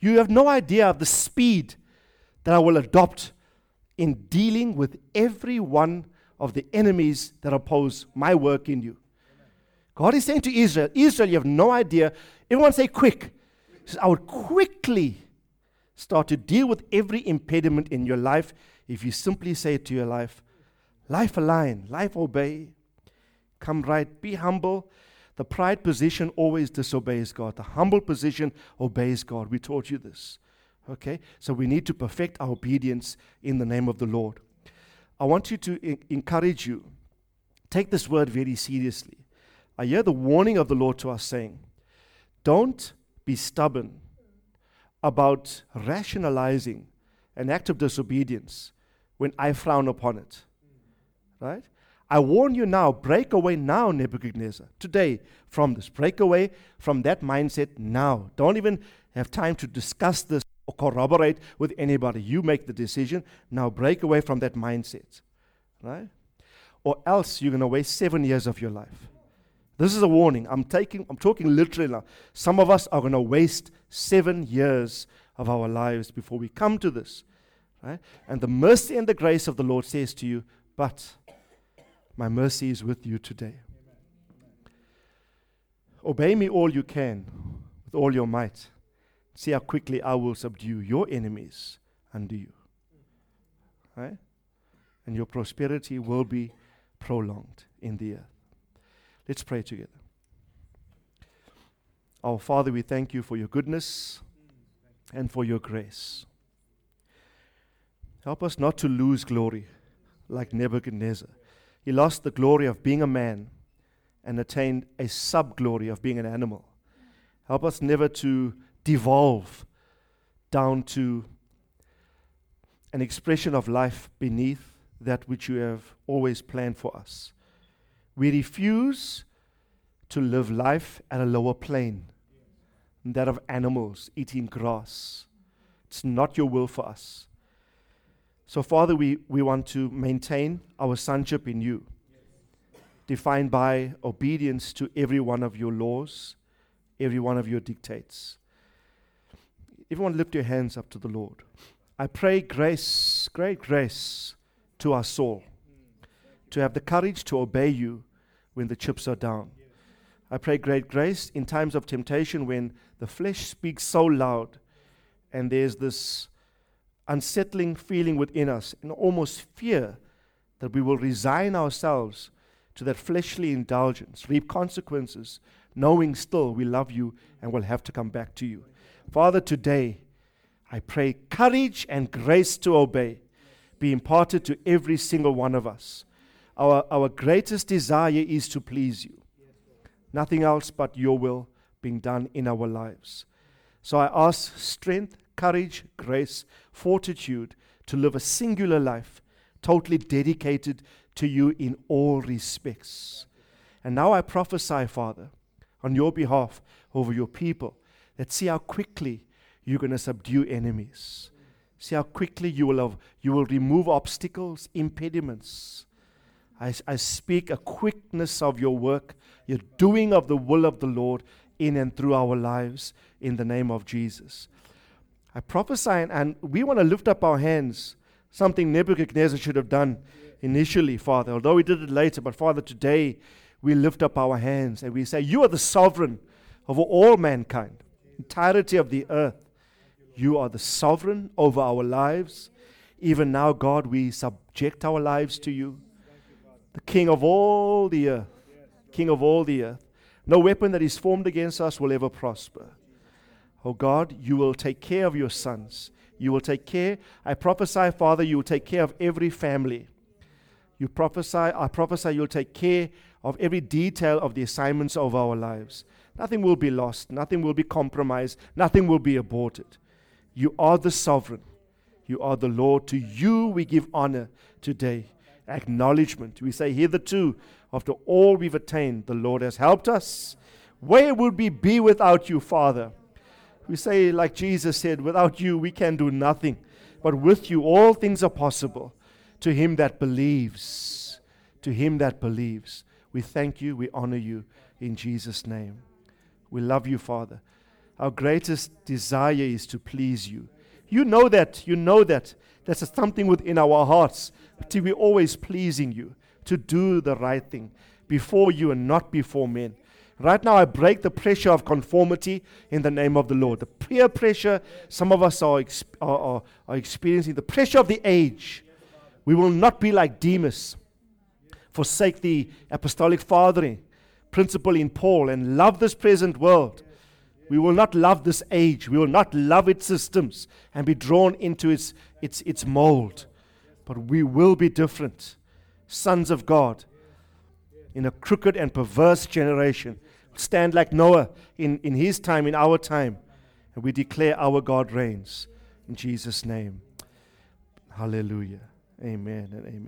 You have no idea of the speed that I will adopt in dealing with every one of the enemies that oppose my work in you. God is saying to Israel, Israel, you have no idea. Everyone say quick. Says, I would quickly start to deal with every impediment in your life if you simply say to your life, life align, life obey, come right, be humble. The pride position always disobeys God. The humble position obeys God. We taught you this. Okay? So we need to perfect our obedience in the name of the Lord. I want you to encourage you. Take this word very seriously. I hear the warning of the Lord to us saying, Don't be stubborn about rationalizing an act of disobedience when I frown upon it. Right? I warn you now, break away now, Nebuchadnezzar, today from this. Break away from that mindset now. Don't even have time to discuss this or corroborate with anybody. You make the decision. Now break away from that mindset. Right? or else you're going to waste seven years of your life. This is a warning. I'm taking, I'm talking literally now. Some of us are going to waste seven years of our lives before we come to this. Right? And the mercy and the grace of the Lord says to you, but my mercy is with you today. Obey me all you can with all your might. See how quickly I will subdue your enemies under you. Right? And your prosperity will be prolonged in the earth. Let's pray together. Our Father, we thank you for your goodness and for your grace. Help us not to lose glory like Nebuchadnezzar. He lost the glory of being a man and attained a sub glory of being an animal. Help us never to devolve down to an expression of life beneath that which you have always planned for us. We refuse to live life at a lower plane, than that of animals eating grass. It's not your will for us. So, Father, we, we want to maintain our sonship in you, defined by obedience to every one of your laws, every one of your dictates. Everyone, lift your hands up to the Lord. I pray grace, great grace to our soul, to have the courage to obey you when the chips are down. I pray great grace in times of temptation when the flesh speaks so loud and there's this unsettling feeling within us and almost fear that we will resign ourselves to that fleshly indulgence, reap consequences, knowing still we love you and will have to come back to you. Father, today I pray courage and grace to obey be imparted to every single one of us. Our, our greatest desire is to please you. Nothing else but your will being done in our lives. So I ask strength, courage, grace, fortitude to live a singular life, totally dedicated to you in all respects. And now I prophesy, Father, on your behalf over your people, that see how quickly you're going to subdue enemies. See how quickly you will, have, you will remove obstacles, impediments. I, I speak a quickness of your work, your doing of the will of the Lord in and through our lives in the name of Jesus. I prophesy, and, and we want to lift up our hands, something Nebuchadnezzar should have done initially, Father, although we did it later. But Father, today we lift up our hands and we say, You are the sovereign over all mankind, entirety of the earth. You are the sovereign over our lives. Even now, God, we subject our lives to you, the King of all the earth. King of all the earth. No weapon that is formed against us will ever prosper. Oh God, you will take care of your sons. You will take care. I prophesy, Father, you will take care of every family. You prophesy, I prophesy you'll take care of every detail of the assignments of our lives. Nothing will be lost, nothing will be compromised, nothing will be aborted. You are the sovereign. You are the Lord. To you we give honor today. Acknowledgement. We say, hitherto, after all we've attained, the Lord has helped us. Where would we be without you, Father? We say, like Jesus said, without you we can do nothing. But with you all things are possible. To him that believes. To him that believes. We thank you. We honor you in Jesus' name. We love you, Father. Our greatest desire is to please you. You know that. You know that. There's something within our hearts to be always pleasing you, to do the right thing before you and not before men. Right now, I break the pressure of conformity in the name of the Lord. The peer pressure, some of us are, exp- are, are, are experiencing, the pressure of the age. We will not be like Demas, forsake the apostolic fathering principle in Paul, and love this present world we will not love this age. We will not love its systems and be drawn into its, its, its mold. But we will be different. Sons of God in a crooked and perverse generation. Stand like Noah in, in his time, in our time. And we declare our God reigns. In Jesus' name. Hallelujah. Amen and amen.